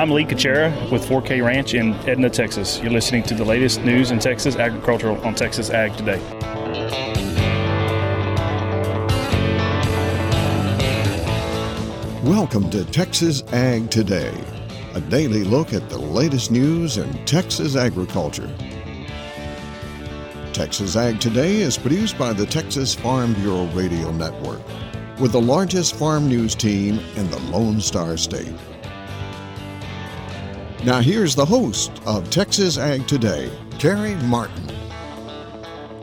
I'm Lee Kachera with 4K Ranch in Edna, Texas. You're listening to the latest news in Texas agriculture on Texas Ag Today. Welcome to Texas Ag Today, a daily look at the latest news in Texas agriculture. Texas Ag Today is produced by the Texas Farm Bureau Radio Network with the largest farm news team in the Lone Star State. Now, here's the host of Texas Ag Today, Carey Martin.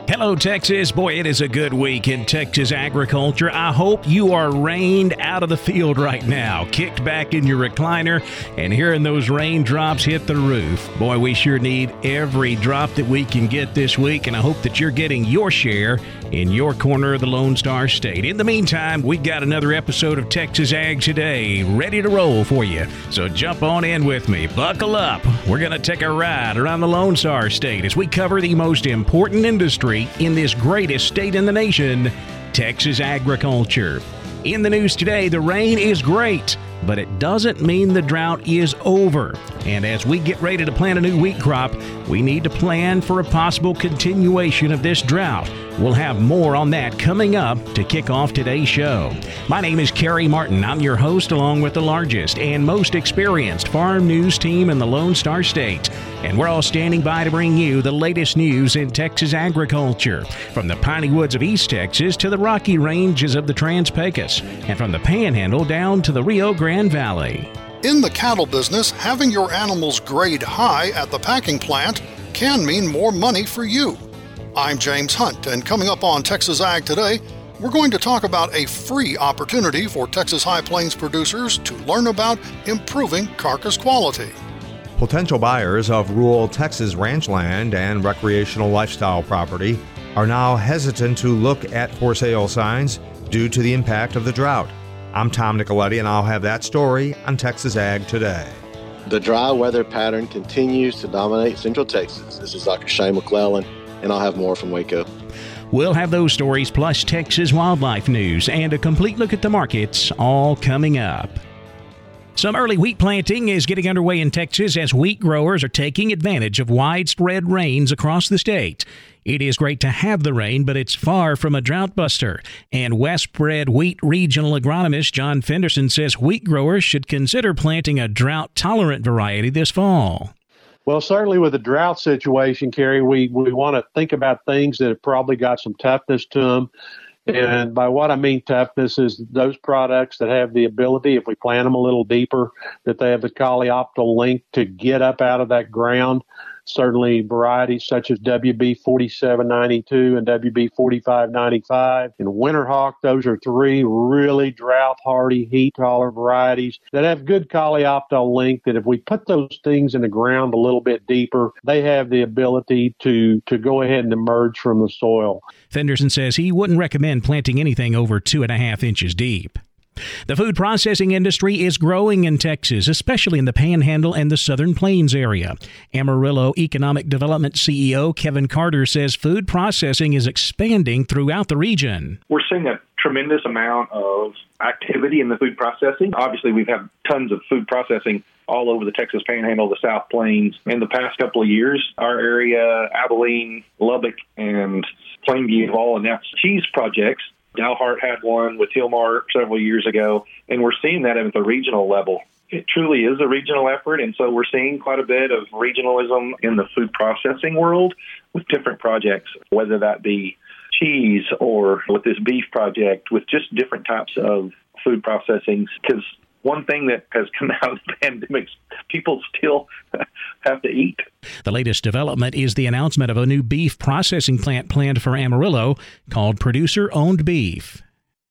Hello, Texas. Boy, it is a good week in Texas agriculture. I hope you are rained out of the field right now, kicked back in your recliner, and hearing those raindrops hit the roof. Boy, we sure need every drop that we can get this week, and I hope that you're getting your share in your corner of the Lone Star State. In the meantime, we've got another episode of Texas Ag Today ready to roll for you. So jump on in with me. Buckle up. We're going to take a ride around the Lone Star State as we cover the most important industry in this greatest state in the nation, Texas agriculture. In the news today, the rain is great, but it doesn't mean the drought is over. And as we get ready to plant a new wheat crop, we need to plan for a possible continuation of this drought. We'll have more on that coming up to kick off today's show. My name is Carey Martin. I'm your host, along with the largest and most experienced farm news team in the Lone Star State. And we're all standing by to bring you the latest news in Texas agriculture, from the piney woods of East Texas to the rocky ranges of the Trans Pecos, and from the Panhandle down to the Rio Grande Valley. In the cattle business, having your animals grade high at the packing plant can mean more money for you. I'm James Hunt, and coming up on Texas Ag Today, we're going to talk about a free opportunity for Texas High Plains producers to learn about improving carcass quality. Potential buyers of rural Texas ranch land and recreational lifestyle property are now hesitant to look at for sale signs due to the impact of the drought. I'm Tom Nicoletti, and I'll have that story on Texas Ag Today. The dry weather pattern continues to dominate Central Texas. This is Dr. Shane McLellan, and I'll have more from Waco. We'll have those stories plus Texas wildlife news and a complete look at the markets all coming up. Some early wheat planting is getting underway in Texas as wheat growers are taking advantage of widespread rains across the state. It is great to have the rain, but it's far from a drought buster. And Westbred Wheat Regional Agronomist John Fenderson says wheat growers should consider planting a drought tolerant variety this fall. Well, certainly with the drought situation, Carey, we, we want to think about things that have probably got some toughness to them and by what I mean toughness is those products that have the ability, if we plant them a little deeper, that they have the coleoptile length to get up out of that ground certainly varieties such as WB 4792 and WB 4595 and Winterhawk. Those are three really drought hardy, heat tolerant varieties that have good coleoptile length. That if we put those things in the ground a little bit deeper, they have the ability to, to go ahead and emerge from the soil. Fenderson says he wouldn't recommend planting anything over two and a half inches deep. The food processing industry is growing in Texas, especially in the Panhandle and the Southern Plains area. Amarillo Economic Development CEO Kevin Carter says food processing is expanding throughout the region. We're seeing a tremendous amount of activity in the food processing. Obviously, we've had tons of food processing all over the Texas Panhandle, the South Plains. In the past couple of years, our area, Abilene, Lubbock, and Plainview have all announced cheese projects Dalhart had one with Hilmar several years ago, and we're seeing that at the regional level. It truly is a regional effort, and so we're seeing quite a bit of regionalism in the food processing world with different projects, whether that be cheese or with this beef project, with just different types of food processing. Because one thing that has come out of the pandemic people still have to eat. The latest development is the announcement of a new beef processing plant planned for Amarillo called Producer Owned Beef.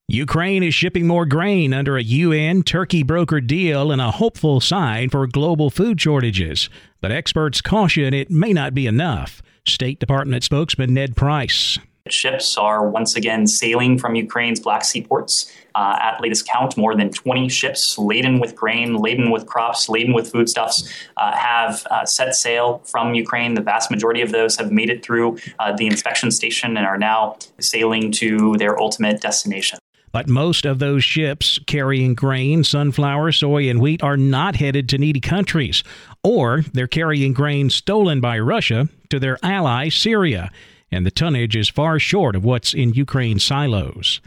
Ukraine is shipping more grain under a UN Turkey brokered deal and a hopeful sign for global food shortages. But experts caution it may not be enough. State Department spokesman Ned Price. Ships are once again sailing from Ukraine's Black Sea ports. Uh, at latest count, more than 20 ships laden with grain, laden with crops, laden with foodstuffs uh, have uh, set sail from Ukraine. The vast majority of those have made it through uh, the inspection station and are now sailing to their ultimate destination. But most of those ships carrying grain, sunflower, soy, and wheat are not headed to needy countries, or they're carrying grain stolen by Russia to their ally, Syria, and the tonnage is far short of what's in Ukraine's silos.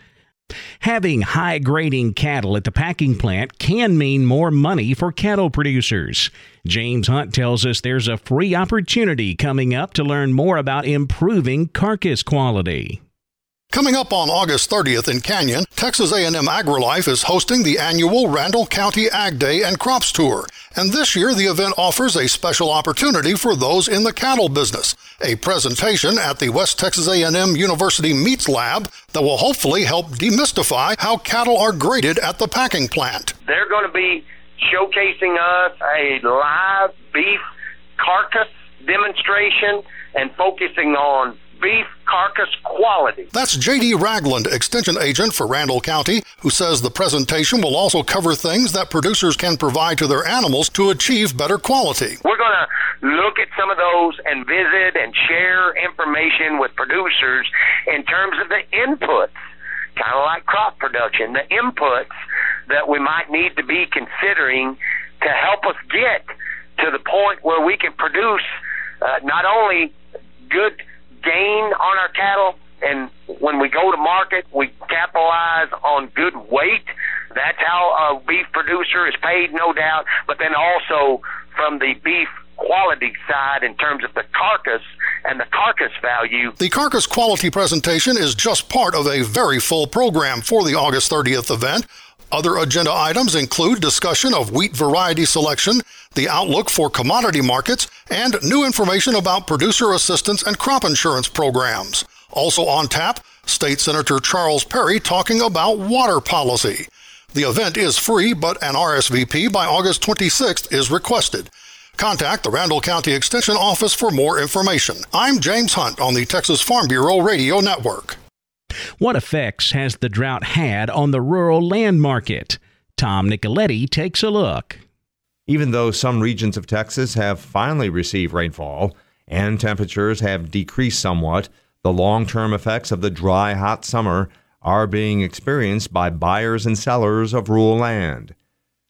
Having high grading cattle at the packing plant can mean more money for cattle producers. James Hunt tells us there's a free opportunity coming up to learn more about improving carcass quality. Coming up on August 30th in Canyon, Texas A&M AgriLife is hosting the annual Randall County Ag Day and Crops Tour. And this year the event offers a special opportunity for those in the cattle business, a presentation at the West Texas A&M University Meats Lab that will hopefully help demystify how cattle are graded at the packing plant. They're going to be showcasing us a live beef carcass demonstration and focusing on beef carcass quality. That's J.D. Ragland, Extension Agent for Randall County, who says the presentation will also cover things that producers can provide to their animals to achieve better quality. We're going to look at some of those and visit and share information with producers in terms of the inputs, kind of like crop production, the inputs that we might need to be considering to help us get to the point where we can produce uh, not only good gain on our cattle, and when we go to market, we capitalize on good weight. That's how a beef producer is paid, no doubt. But then also from the beef quality side in terms of the carcass and the carcass value. The carcass quality presentation is just part of a very full program for the August 30th event. Other agenda items include discussion of wheat variety selection, the outlook for commodity markets, and new information about producer assistance and crop insurance programs. Also on tap, State Senator Charles Perry talking about water policy. The event is free, but an RSVP by August 26th is requested. Contact the Randall County Extension Office for more information. I'm James Hunt on the Texas Farm Bureau Radio Network. What effects has the drought had on the rural land market? Tom Nicoletti takes a look. Even though some regions of Texas have finally received rainfall and temperatures have decreased somewhat, the long term effects of the dry, hot summer are being experienced by buyers and sellers of rural land.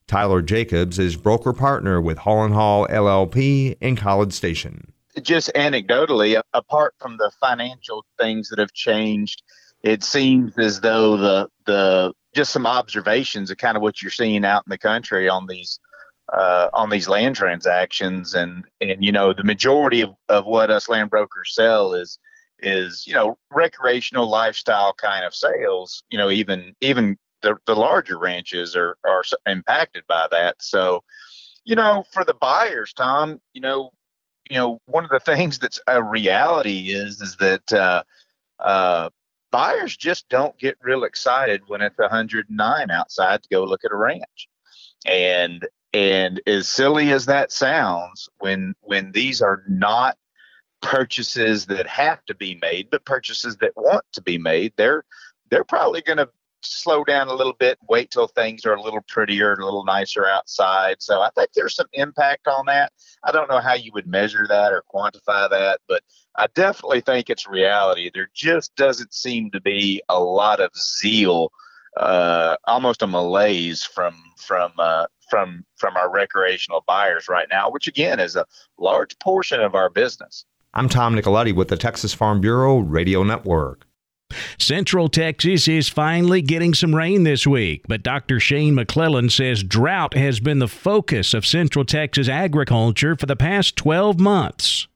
Tyler Jacobs is broker partner with Hall & Hall LLP in College Station. Just anecdotally, apart from the financial things that have changed it seems as though the the just some observations of kind of what you're seeing out in the country on these uh, on these land transactions. And and you know the majority of, of what us land brokers sell is is you know recreational lifestyle kind of sales. You know even even the, the larger ranches are are impacted by that. So you know for the buyers tom you know you know one of the things that's a reality is is that uh, uh, buyers just don't get real excited when it's 109 outside to go look at a ranch. And and as silly as that sounds, when when these are not purchases that have to be made, but purchases that want to be made, they're they're probably going to slow down a little bit, wait till things are a little prettier, a little nicer outside. So I think there's some impact on that. I don't know how you would measure that or quantify that, but I definitely think it's reality. There just doesn't seem to be a lot of zeal, uh, almost a malaise from from uh, from from our recreational buyers right now, which again is a large portion of our business. I'm Tom Nicoletti with the Texas Farm Bureau Radio Network. Central Texas is finally getting some rain this week, but Dr. Shane McLellan says drought has been the focus of Central Texas agriculture for the past 12 months.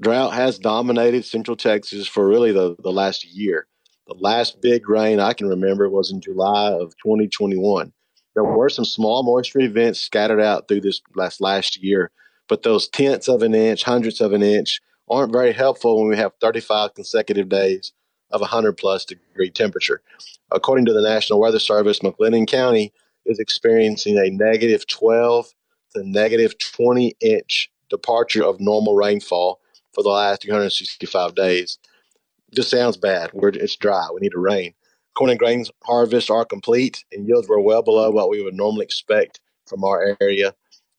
Drought has dominated Central Texas for really the, the last year. The last big rain I can remember was in July of 2021. There were some small moisture events scattered out through this last last year, but those tenths of an inch, hundredths of an inch aren't very helpful when we have 35 consecutive days of 100 plus degree temperature. According to the National Weather Service, McLennan County is experiencing a negative 12 to negative 20 inch departure of normal rainfall for the last 365 days. This sounds bad. We're, it's dry. We need a rain. Corn and grains harvests are complete, and yields were well below what we would normally expect from our area.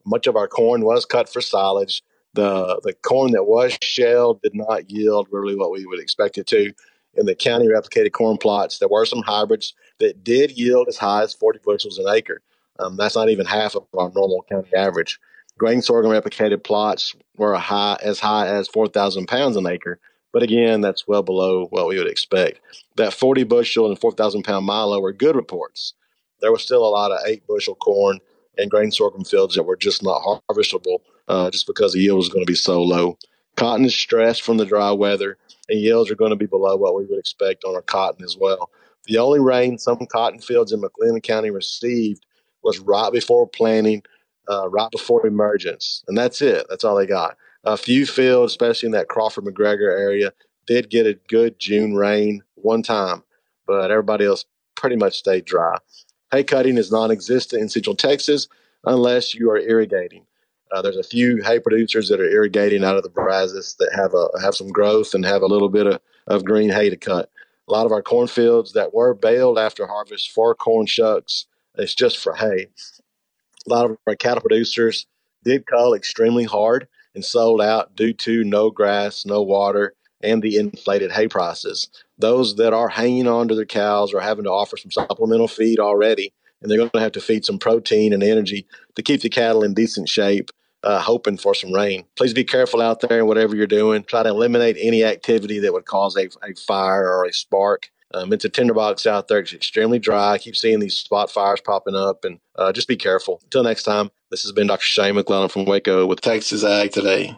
Much of our corn was cut for silage. The the corn that was shelled did not yield really what we would expect it to in the county replicated corn plots. There were some hybrids that did yield as high as 40 bushels an acre. Um, that's not even half of our normal county average. Grain sorghum replicated plots were high, as high as 4,000 pounds an acre, but again, that's well below what we would expect. That 40 bushel and 4,000 pound milo were good reports. There was still a lot of eight bushel corn and grain sorghum fields that were just not harvestable uh, just because the yield was going to be so low. Cotton is stressed from the dry weather, and yields are going to be below what we would expect on our cotton as well. The only rain some cotton fields in McLennan County received was right before planting, uh, right before emergence, and that's it. That's all they got. A few fields, especially in that Crawford McGregor area, did get a good June rain one time, but everybody else pretty much stayed dry. Hay cutting is non existent in central Texas unless you are irrigating. Uh, there's a few hay producers that are irrigating out of the Brazos that have a have some growth and have a little bit of, of green hay to cut. A lot of our cornfields that were baled after harvest for corn shucks, it's just for hay. A lot of our cattle producers did cull extremely hard and sold out due to no grass, no water, and the inflated hay prices. Those that are hanging on to their cows are having to offer some supplemental feed already, and they're going to have to feed some protein and energy to keep the cattle in decent shape, uh, hoping for some rain. Please be careful out there in whatever you're doing. Try to eliminate any activity that would cause a, a fire or a spark. Um, it's a tinderbox out there. It's extremely dry. I keep seeing these spot fires popping up, and uh, just be careful. Until next time, this has been Dr. Shane McLellan from Waco with Texas Ag Today.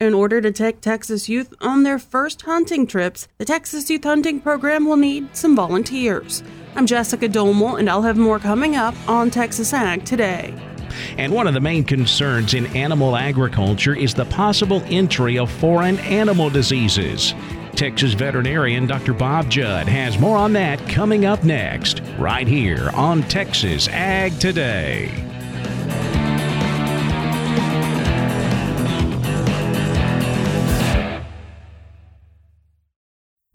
In order to take Texas youth on their first hunting trips, the Texas Youth Hunting Program will need some volunteers. I'm Jessica Domel, and I'll have more coming up on Texas Ag today. And one of the main concerns in animal agriculture is the possible entry of foreign animal diseases. Texas veterinarian Dr. Bob Judd has more on that coming up next, right here on Texas Ag Today.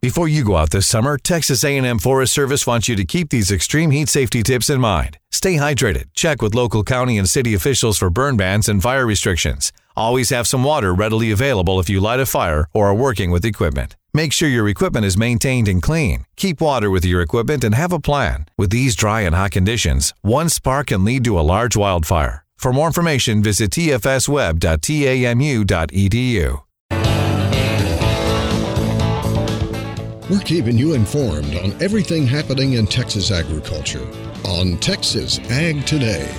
Before you go out this summer, Texas A&M Forest Service wants you to keep these extreme heat safety tips in mind. Stay hydrated. Check with local county and city officials for burn bans and fire restrictions. Always have some water readily available if you light a fire or are working with equipment. Make sure your equipment is maintained and clean. Keep water with your equipment and have a plan. With these dry and hot conditions, one spark can lead to a large wildfire. For more information, visit tfsweb.tamu.edu. We're keeping you informed on everything happening in Texas agriculture on Texas Ag Today.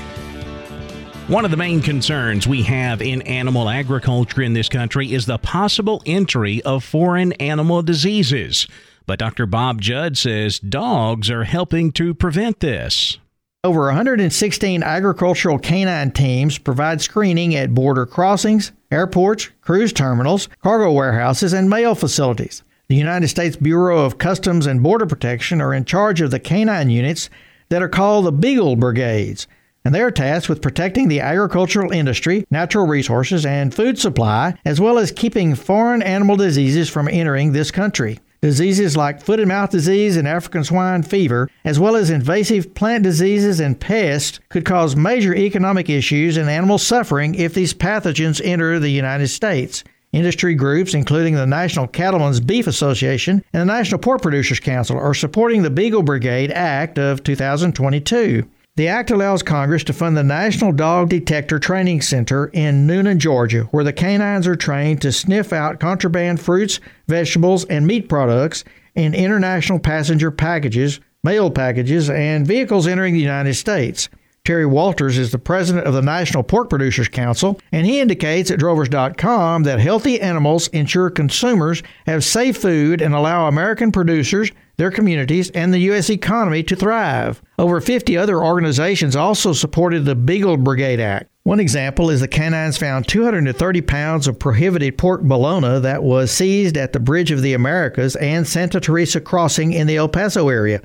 One of the main concerns we have in animal agriculture in this country is the possible entry of foreign animal diseases. But Dr. Bob Judd says dogs are helping to prevent this. Over 116 agricultural canine teams provide screening at border crossings, airports, cruise terminals, cargo warehouses, and mail facilities. The United States Bureau of Customs and Border Protection are in charge of the canine units that are called the Beagle Brigades, and they are tasked with protecting the agricultural industry, natural resources, and food supply, as well as keeping foreign animal diseases from entering this country. Diseases like foot and mouth disease and African swine fever, as well as invasive plant diseases and pests, could cause major economic issues and animal suffering if these pathogens enter the United States. Industry groups, including the National Cattlemen's Beef Association and the National Pork Producers Council, are supporting the Beagle Brigade Act of 2022. The act allows Congress to fund the National Dog Detector Training Center in Newnan, Georgia, where the canines are trained to sniff out contraband fruits, vegetables, and meat products in international passenger packages, mail packages, and vehicles entering the United States. Terry Wolters is the president of the National Pork Producers Council, and he indicates at drovers.com that healthy animals ensure consumers have safe food and allow American producers, their communities, and the U.S. economy to thrive. Over 50 other organizations also supported the Beagle Brigade Act. One example is the canines found 230 pounds of prohibited pork bologna that was seized at the Bridge of the Americas and Santa Teresa Crossing in the El Paso area.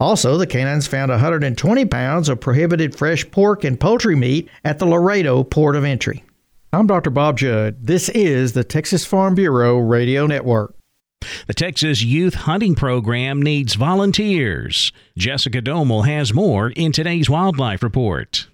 Also, the canines found 120 pounds of prohibited fresh pork and poultry meat at the Laredo port of entry. I'm Dr. Bob Judd. This is the Texas Farm Bureau Radio Network. The Texas Youth Hunting Program needs volunteers. Jessica Domel has more in today's Wildlife Report.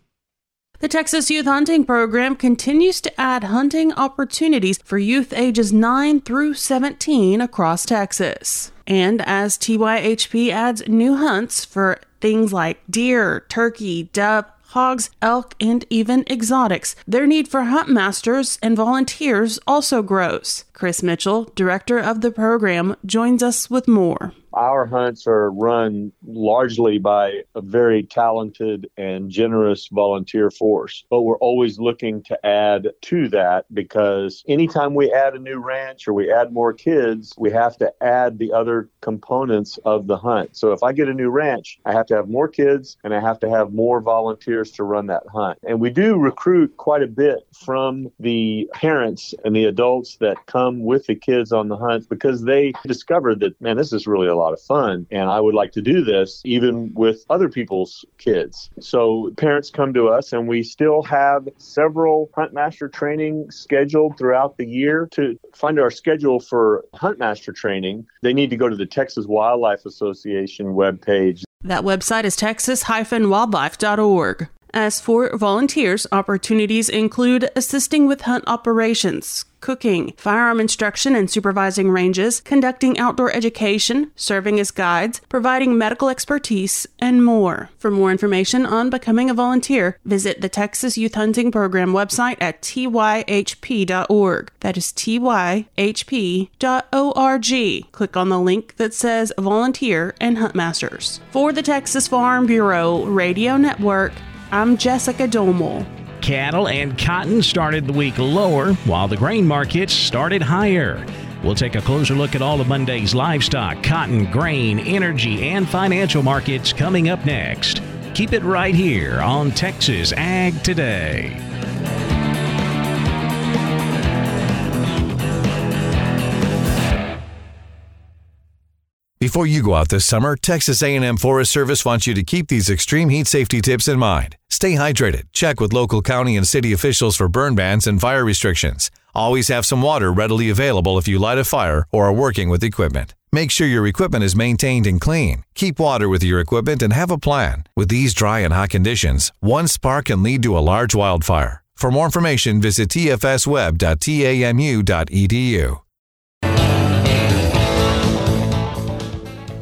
The Texas Youth Hunting Program continues to add hunting opportunities for youth ages 9 through 17 across Texas. And as TYHP adds new hunts for things like deer, turkey, dove, hogs, elk, and even exotics. Their need for hunt masters and volunteers also grows. Chris Mitchell, director of the program, joins us with more our hunts are run largely by a very talented and generous volunteer force. But we're always looking to add to that because anytime we add a new ranch or we add more kids, we have to add the other components of the hunt. So if I get a new ranch, I have to have more kids and I have to have more volunteers to run that hunt. And we do recruit quite a bit from the parents and the adults that come with the kids on the hunt because they discover that, man, this is really a lot lot of fun. And I would like to do this even with other people's kids. So parents come to us, and we still have several Huntmaster training scheduled throughout the year. To find our schedule for Huntmaster training, they need to go to the Texas Wildlife Association webpage. That website is texas-wildlife.org. As for volunteers, opportunities include assisting with hunt operations, cooking, firearm instruction and supervising ranges, conducting outdoor education, serving as guides, providing medical expertise, and more. For more information on becoming a volunteer, visit the Texas Youth Hunting Program website at tyhp.org. That is tyhp.org. Click on the link that says Volunteer and Huntmasters. For the Texas Farm Bureau Radio Network, I'm Jessica Domel. Cattle and cotton started the week lower, while the grain markets started higher. We'll take a closer look at all of Monday's livestock, cotton, grain, energy, and financial markets coming up next. Keep it right here on Texas Ag Today. Before you go out this summer, Texas A&M Forest Service wants you to keep these extreme heat safety tips in mind. Stay hydrated. Check with local county and city officials for burn bans and fire restrictions. Always have some water readily available if you light a fire or are working with equipment. Make sure your equipment is maintained and clean. Keep water with your equipment and have a plan. With these dry and hot conditions, one spark can lead to a large wildfire. For more information, visit tfsweb.tamu.edu.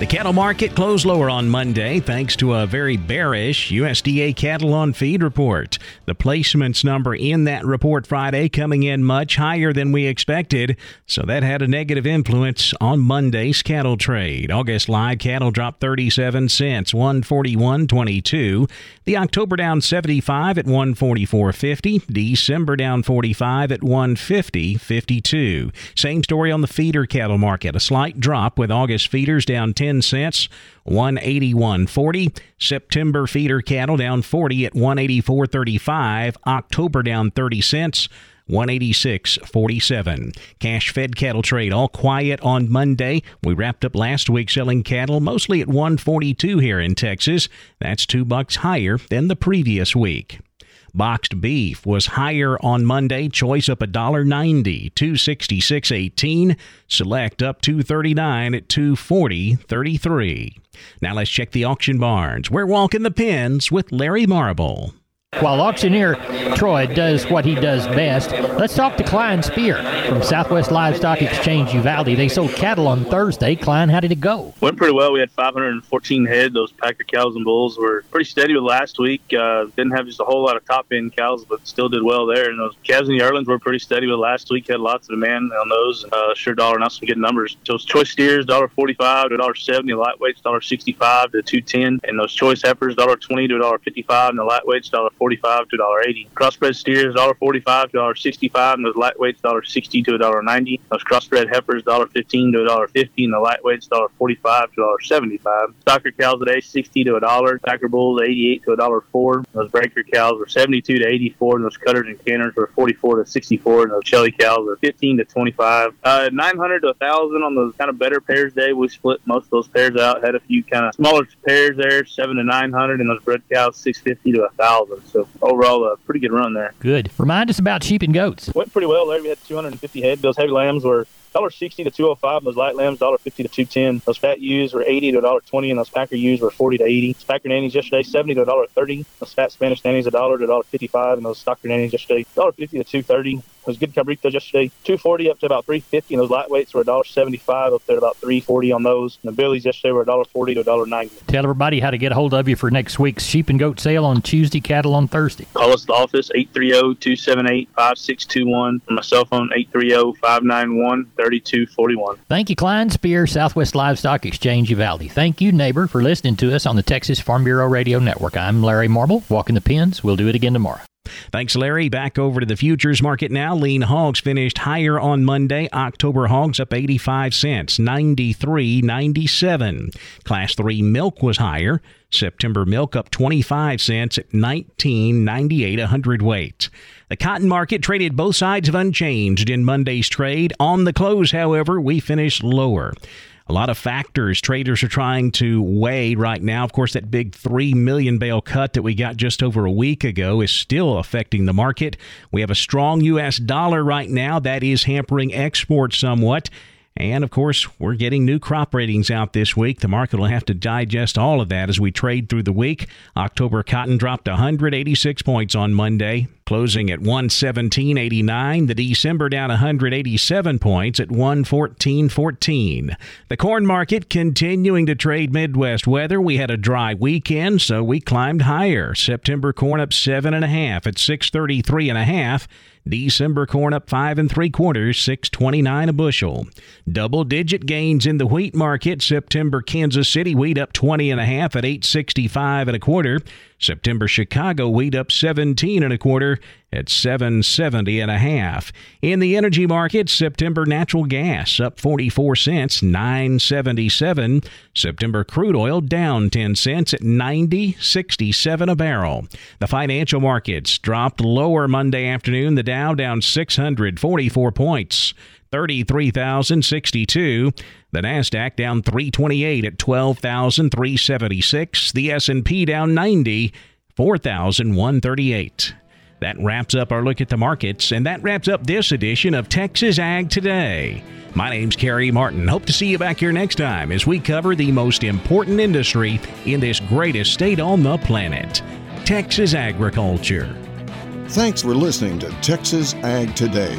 The cattle market closed lower on Monday thanks to a very bearish USDA cattle on feed report. The placements number in that report Friday coming in much higher than we expected, so that had a negative influence on Monday's cattle trade. August live cattle dropped 37 cents, 141.22. The October down 75 at 144.50. December down 45 at 150.52. Same story on the feeder cattle market. A slight drop with August feeders down 10 10 cents, 181.40. September feeder cattle down 40 at 184.35. October down 30 cents. 186.47. Cash fed cattle trade all quiet on Monday. We wrapped up last week selling cattle mostly at 142 here in Texas. That's 2 bucks higher than the previous week. Boxed beef was higher on Monday. Choice up $1.90, 266.18. Select up 239 at 240.33. Now let's check the auction barns. We're walking the pens with Larry Marble. While auctioneer Troy does what he does best, let's talk to Klein Spear from Southwest Livestock Exchange Uvalde. They sold cattle on Thursday. Klein, how did it go? Went pretty well. We had 514 head. Those Packer cows and bulls were pretty steady with last week. Uh, didn't have just a whole lot of top end cows, but still did well there. And those calves and yearlings were pretty steady with last week. Had lots of demand on those. Uh, sure dollar now some good numbers. Those choice steers, $1.45 to $1.70. Lightweights, $1.65 to 210 And those choice heifers, $1.20 to $1.55. And the lightweights, $1.40 forty-five to $1.80. Crossbred steers $1.45 to $1.65, and those lightweights $1.60 to $1.90. Those crossbred heifers $1.15 to $1.50, and the lightweights $1.45 to $1.75. Stocker cows today 60 to $1. Stocker bulls 88 to $1.04. Those breaker cows were 72 to 84, and those cutters and canners were 44 to 64, and those Shelly cows were 15 to 25. Uh, 900 to 1,000 on those kind of better pairs day. We split most of those pairs out. Had a few kind of smaller pairs there, 7 to 900, and those bred cows 650 to 1,000. So overall, a pretty good run there. Good. Remind us about sheep and goats. Went pretty well there. We had 250 head. Those heavy lambs were $1.60 to 205 Those light lambs, $1.50 to 210 Those fat ewes were 80 to $1.20 and those packer ewes were 40 to 80 Packer nannies yesterday, 70 to $1.30 Those fat Spanish nannies, $1 to $1.55 and those stocker nannies yesterday, $1.50 to 230 Those good cabritos yesterday, 240 up to about 350, and those lightweights were $1.75 up there about 340 on those. And the billies yesterday were $1.40 to $1.90. Tell everybody how to get a hold of you for next week's sheep and goat sale on Tuesday, cattle on Thursday. Call us at the office, 830-278-5621. My cell phone, 830-591-3241. Thank you, Klein Spear, Southwest Livestock Exchange Uvalde. Thank you, neighbor, for listening to us on the Texas Farm Bureau Radio Network. I'm Larry Marble, walking the pins. We'll do it again tomorrow. Thanks, Larry. Back over to the futures market now. Lean hogs finished higher on Monday. October hogs up 85 cents, 93.97. Class 3 milk was higher. September milk up 25 cents at 19.98 a hundredweight. The cotton market traded both sides of unchanged in Monday's trade. On the close, however, we finished lower a lot of factors traders are trying to weigh right now. Of course, that big 3 million bale cut that we got just over a week ago is still affecting the market. We have a strong U.S. dollar right now that is hampering exports somewhat. And of course, we're getting new crop ratings out this week. The market will have to digest all of that as we trade through the week. October cotton dropped 186 points on Monday closing at 117.89. The December down 187 points at 114.14. The corn market continuing to trade Midwest weather. We had a dry weekend, so we climbed higher. September corn up seven and a half at 633 and a half. December corn up five and three quarters, six twenty nine a bushel. Double digit gains in the wheat market. September Kansas City wheat up twenty and a half at eight sixty five and a quarter. September Chicago wheat up 17 and a quarter at 770 and a half. In the energy market, September natural gas up 44 cents, 977. September crude oil down 10 cents at 90.67 a barrel. The financial markets dropped lower Monday afternoon. The Dow down 644 points. 33,062. The Nasdaq down 328 at 12,376. The S&P down 90, 4,138. That wraps up our look at the markets, and that wraps up this edition of Texas Ag Today. My name's Carey Martin. Hope to see you back here next time as we cover the most important industry in this greatest state on the planet Texas agriculture. Thanks for listening to Texas Ag Today.